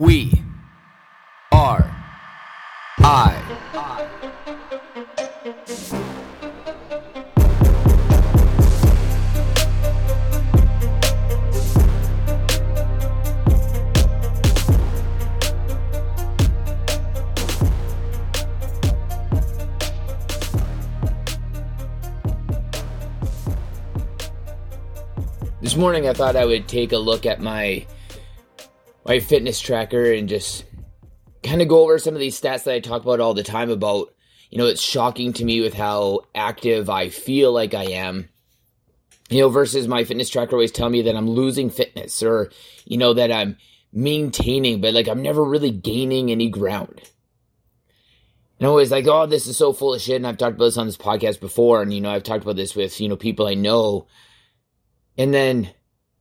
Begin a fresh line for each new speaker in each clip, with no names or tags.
We are I. This morning I thought I would take a look at my my fitness tracker and just kind of go over some of these stats that I talk about all the time about you know it's shocking to me with how active I feel like I am you know versus my fitness tracker always tell me that I'm losing fitness or you know that I'm maintaining but like I'm never really gaining any ground and I'm always like, oh, this is so full of shit. And I've talked about this on this podcast before. And, you know, I've talked about this with, you know, people I know. And then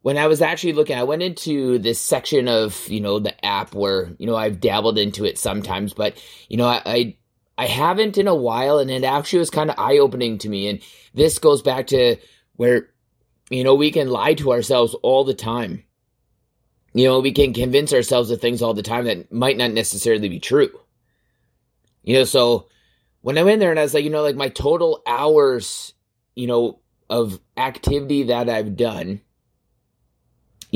when I was actually looking, I went into this section of, you know, the app where, you know, I've dabbled into it sometimes, but, you know, I, I, I haven't in a while. And it actually was kind of eye opening to me. And this goes back to where, you know, we can lie to ourselves all the time. You know, we can convince ourselves of things all the time that might not necessarily be true. You know, so when I went there and I was like, you know, like my total hours, you know, of activity that I've done,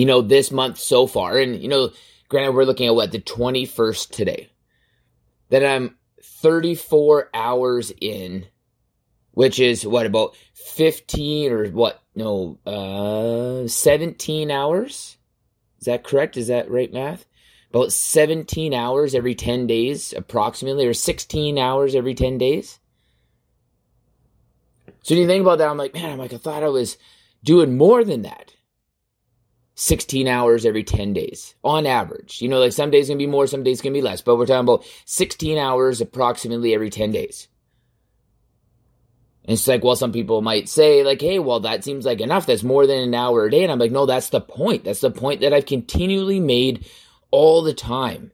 you know, this month so far, and you know, granted, we're looking at what the 21st today, that I'm 34 hours in, which is what about 15 or what? No, uh, 17 hours. Is that correct? Is that right math? about 17 hours every 10 days, approximately, or 16 hours every 10 days. So when you think about that, I'm like, man, I'm like, I thought I was doing more than that. 16 hours every 10 days on average. You know, like some days gonna be more, some days gonna be less, but we're talking about 16 hours approximately every 10 days. And it's like, well, some people might say, like, hey, well, that seems like enough. That's more than an hour a day. And I'm like, no, that's the point. That's the point that I've continually made all the time.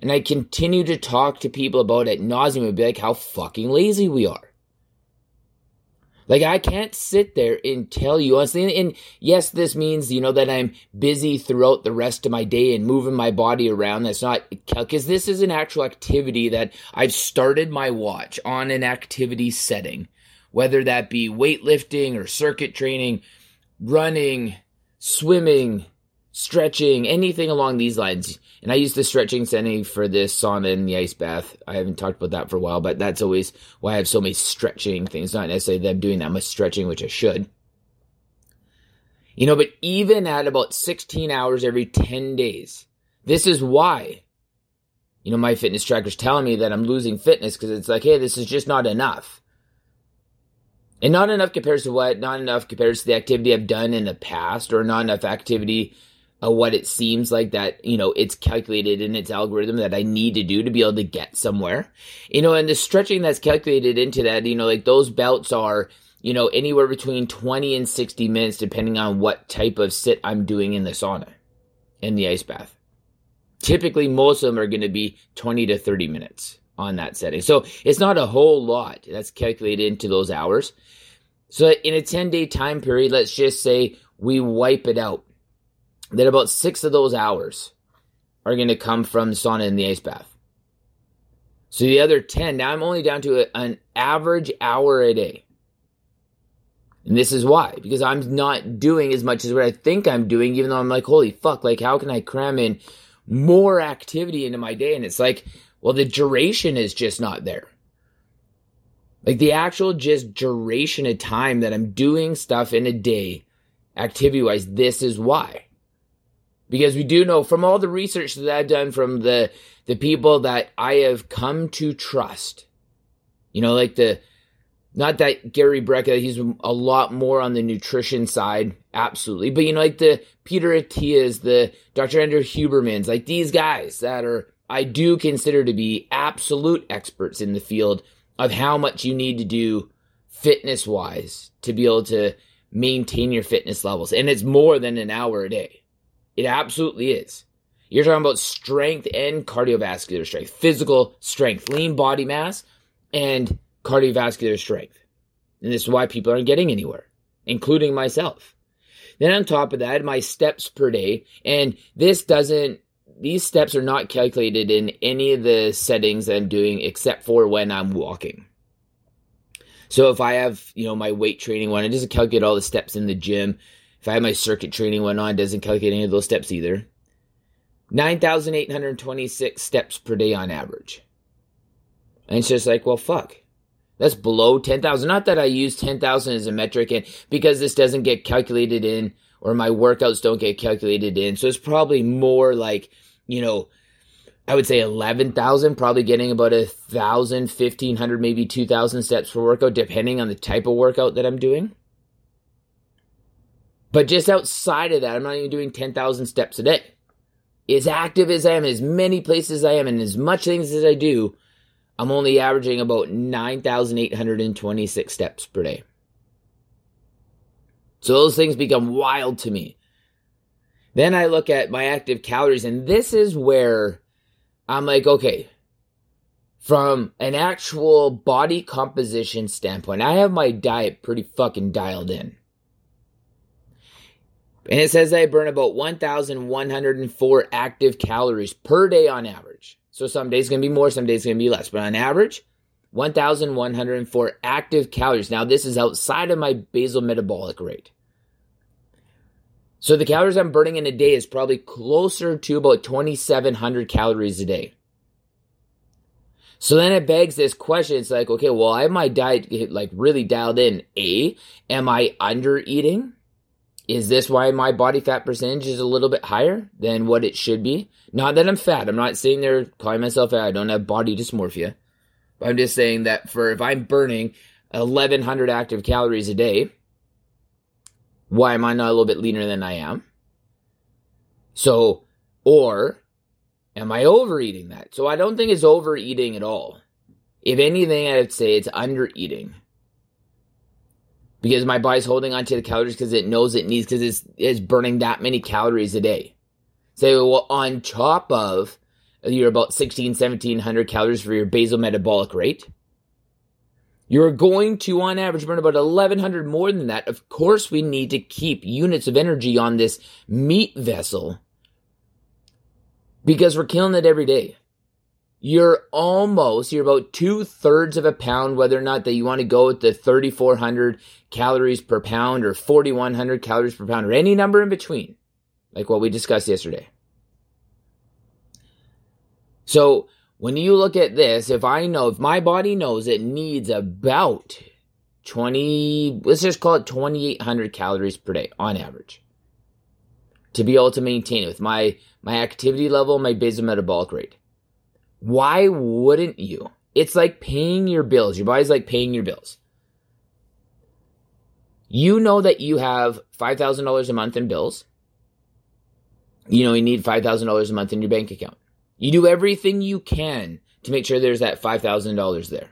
And I continue to talk to people about it nauseum and be like how fucking lazy we are. Like I can't sit there and tell you honestly, and yes, this means you know that I'm busy throughout the rest of my day and moving my body around. That's not because this is an actual activity that I've started my watch on an activity setting, whether that be weightlifting or circuit training, running, swimming, stretching, anything along these lines. And I use the stretching setting for this sauna and the ice bath. I haven't talked about that for a while, but that's always why I have so many stretching things. Not necessarily them doing that much stretching, which I should. You know, but even at about 16 hours every 10 days, this is why, you know, my fitness tracker's telling me that I'm losing fitness because it's like, hey, this is just not enough. And not enough compares to what? Not enough compares to the activity I've done in the past, or not enough activity uh, what it seems like that you know it's calculated in its algorithm that I need to do to be able to get somewhere. You know, and the stretching that's calculated into that, you know, like those bouts are you know anywhere between 20 and 60 minutes depending on what type of sit I'm doing in the sauna in the ice bath. Typically most of them are going to be 20 to 30 minutes on that setting. So it's not a whole lot that's calculated into those hours. So in a 10 day time period, let's just say we wipe it out that about six of those hours are going to come from sauna and the ice bath. So the other 10, now I'm only down to a, an average hour a day. And this is why, because I'm not doing as much as what I think I'm doing, even though I'm like, holy fuck, like, how can I cram in more activity into my day? And it's like, well, the duration is just not there. Like, the actual just duration of time that I'm doing stuff in a day, activity wise, this is why because we do know from all the research that I've done from the the people that I have come to trust, you know, like the not that Gary Brecka, he's a lot more on the nutrition side, absolutely, but you know, like the Peter Attia's, the Dr. Andrew Huberman's, like these guys that are I do consider to be absolute experts in the field of how much you need to do fitness wise to be able to maintain your fitness levels, and it's more than an hour a day. It absolutely is. You're talking about strength and cardiovascular strength, physical strength, lean body mass, and cardiovascular strength. And this is why people aren't getting anywhere, including myself. Then on top of that, my steps per day, and this doesn't these steps are not calculated in any of the settings that I'm doing except for when I'm walking. So if I have, you know, my weight training one, it doesn't calculate all the steps in the gym. If I have my circuit training went on, doesn't calculate any of those steps either. 9,826 steps per day on average. And it's just like, well, fuck. That's below 10,000. Not that I use 10,000 as a metric and because this doesn't get calculated in or my workouts don't get calculated in. So it's probably more like, you know, I would say 11,000, probably getting about a thousand, 1,500, maybe 2,000 steps per workout, depending on the type of workout that I'm doing. But just outside of that, I'm not even doing 10,000 steps a day. As active as I am, as many places I am, and as much things as I do, I'm only averaging about 9,826 steps per day. So those things become wild to me. Then I look at my active calories, and this is where I'm like, okay, from an actual body composition standpoint, I have my diet pretty fucking dialed in. And it says I burn about 1,104 active calories per day on average. So some days going to be more, some days going to be less. But on average, 1,104 active calories. Now, this is outside of my basal metabolic rate. So the calories I'm burning in a day is probably closer to about 2,700 calories a day. So then it begs this question. It's like, okay, well, I have my diet like really dialed in. A, am I under eating? Is this why my body fat percentage is a little bit higher than what it should be? Not that I'm fat. I'm not sitting there calling myself fat. I don't have body dysmorphia. I'm just saying that for if I'm burning 1100 active calories a day, why am I not a little bit leaner than I am? So, or am I overeating that? So I don't think it's overeating at all. If anything, I'd say it's undereating. Because my body's holding onto the calories because it knows it needs, because it's, it's burning that many calories a day. So, well, on top of you're about 16, 1700 calories for your basal metabolic rate. You're going to, on average, burn about 1100 more than that. Of course, we need to keep units of energy on this meat vessel because we're killing it every day. You're almost, you're about two thirds of a pound, whether or not that you want to go with the 3,400 calories per pound or 4,100 calories per pound or any number in between, like what we discussed yesterday. So when you look at this, if I know, if my body knows it needs about 20, let's just call it 2,800 calories per day on average to be able to maintain it with my, my activity level, my basal metabolic rate. Why wouldn't you? It's like paying your bills. Your body's like paying your bills. You know that you have $5,000 a month in bills. You know you need $5,000 a month in your bank account. You do everything you can to make sure there's that $5,000 there.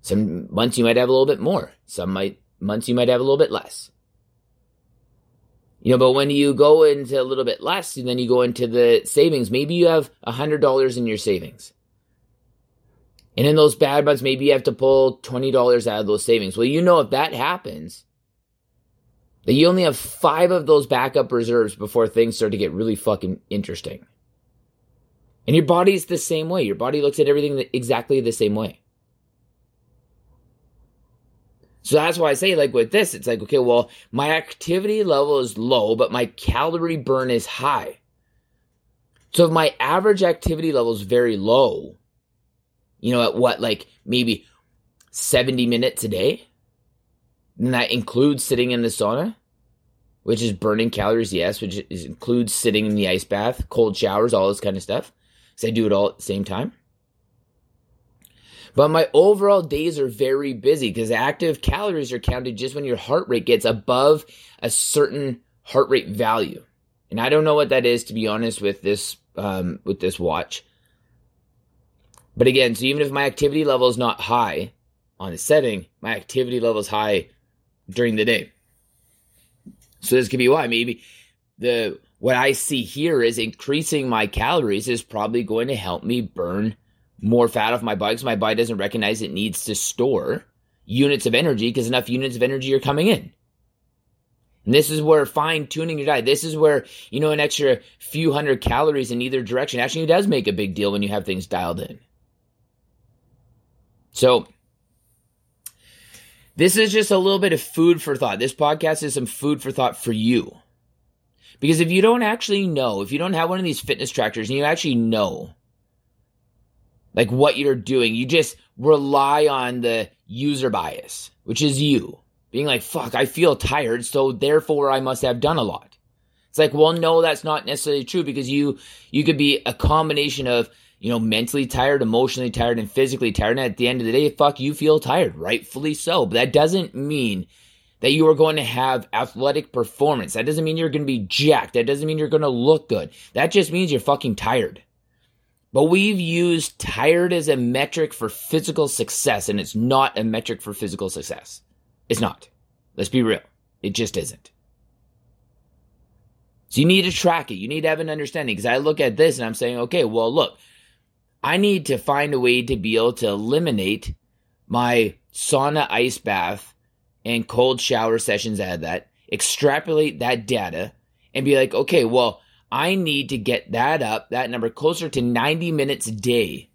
Some months you might have a little bit more. Some might months you might have a little bit less. You know, but when you go into a little bit less, and then you go into the savings, maybe you have a $100 in your savings. And in those bad months, maybe you have to pull $20 out of those savings. Well, you know, if that happens, that you only have five of those backup reserves before things start to get really fucking interesting. And your body's the same way. Your body looks at everything exactly the same way. So that's why I say, like with this, it's like, okay, well, my activity level is low, but my calorie burn is high. So if my average activity level is very low, you know, at what, like maybe 70 minutes a day, and that includes sitting in the sauna, which is burning calories, yes, which is, includes sitting in the ice bath, cold showers, all this kind of stuff because I do it all at the same time. But my overall days are very busy because active calories are counted just when your heart rate gets above a certain heart rate value. And I don't know what that is to be honest with this um, with this watch. But again, so even if my activity level is not high on the setting, my activity level is high during the day. So this could be why maybe the what I see here is increasing my calories is probably going to help me burn more fat off my body because my body doesn't recognize it needs to store units of energy because enough units of energy are coming in. And this is where fine tuning your diet, this is where, you know, an extra few hundred calories in either direction actually does make a big deal when you have things dialed in. So, this is just a little bit of food for thought. This podcast is some food for thought for you. Because if you don't actually know, if you don't have one of these fitness trackers and you actually know like what you're doing, you just rely on the user bias, which is you being like, fuck, I feel tired, so therefore I must have done a lot. It's like, well, no, that's not necessarily true because you, you could be a combination of you know, mentally tired, emotionally tired, and physically tired. And at the end of the day, fuck, you feel tired, rightfully so. But that doesn't mean that you are going to have athletic performance. That doesn't mean you're going to be jacked. That doesn't mean you're going to look good. That just means you're fucking tired. But we've used tired as a metric for physical success, and it's not a metric for physical success. It's not. Let's be real. It just isn't. So you need to track it. You need to have an understanding. Because I look at this and I'm saying, okay, well, look, I need to find a way to be able to eliminate my sauna ice bath and cold shower sessions at that, extrapolate that data, and be like, okay, well, I need to get that up, that number closer to 90 minutes a day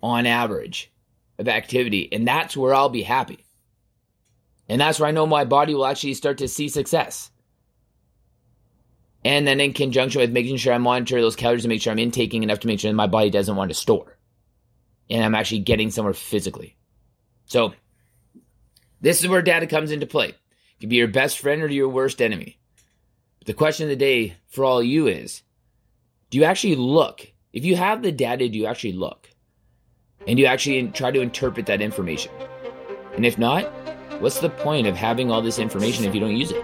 on average of activity. And that's where I'll be happy. And that's where I know my body will actually start to see success. And then in conjunction with making sure I monitor those calories and make sure I'm intaking enough to make sure my body doesn't want to store. And I'm actually getting somewhere physically. So this is where data comes into play. It can be your best friend or your worst enemy. The question of the day for all you is do you actually look? If you have the data, do you actually look? And do you actually try to interpret that information? And if not, what's the point of having all this information if you don't use it?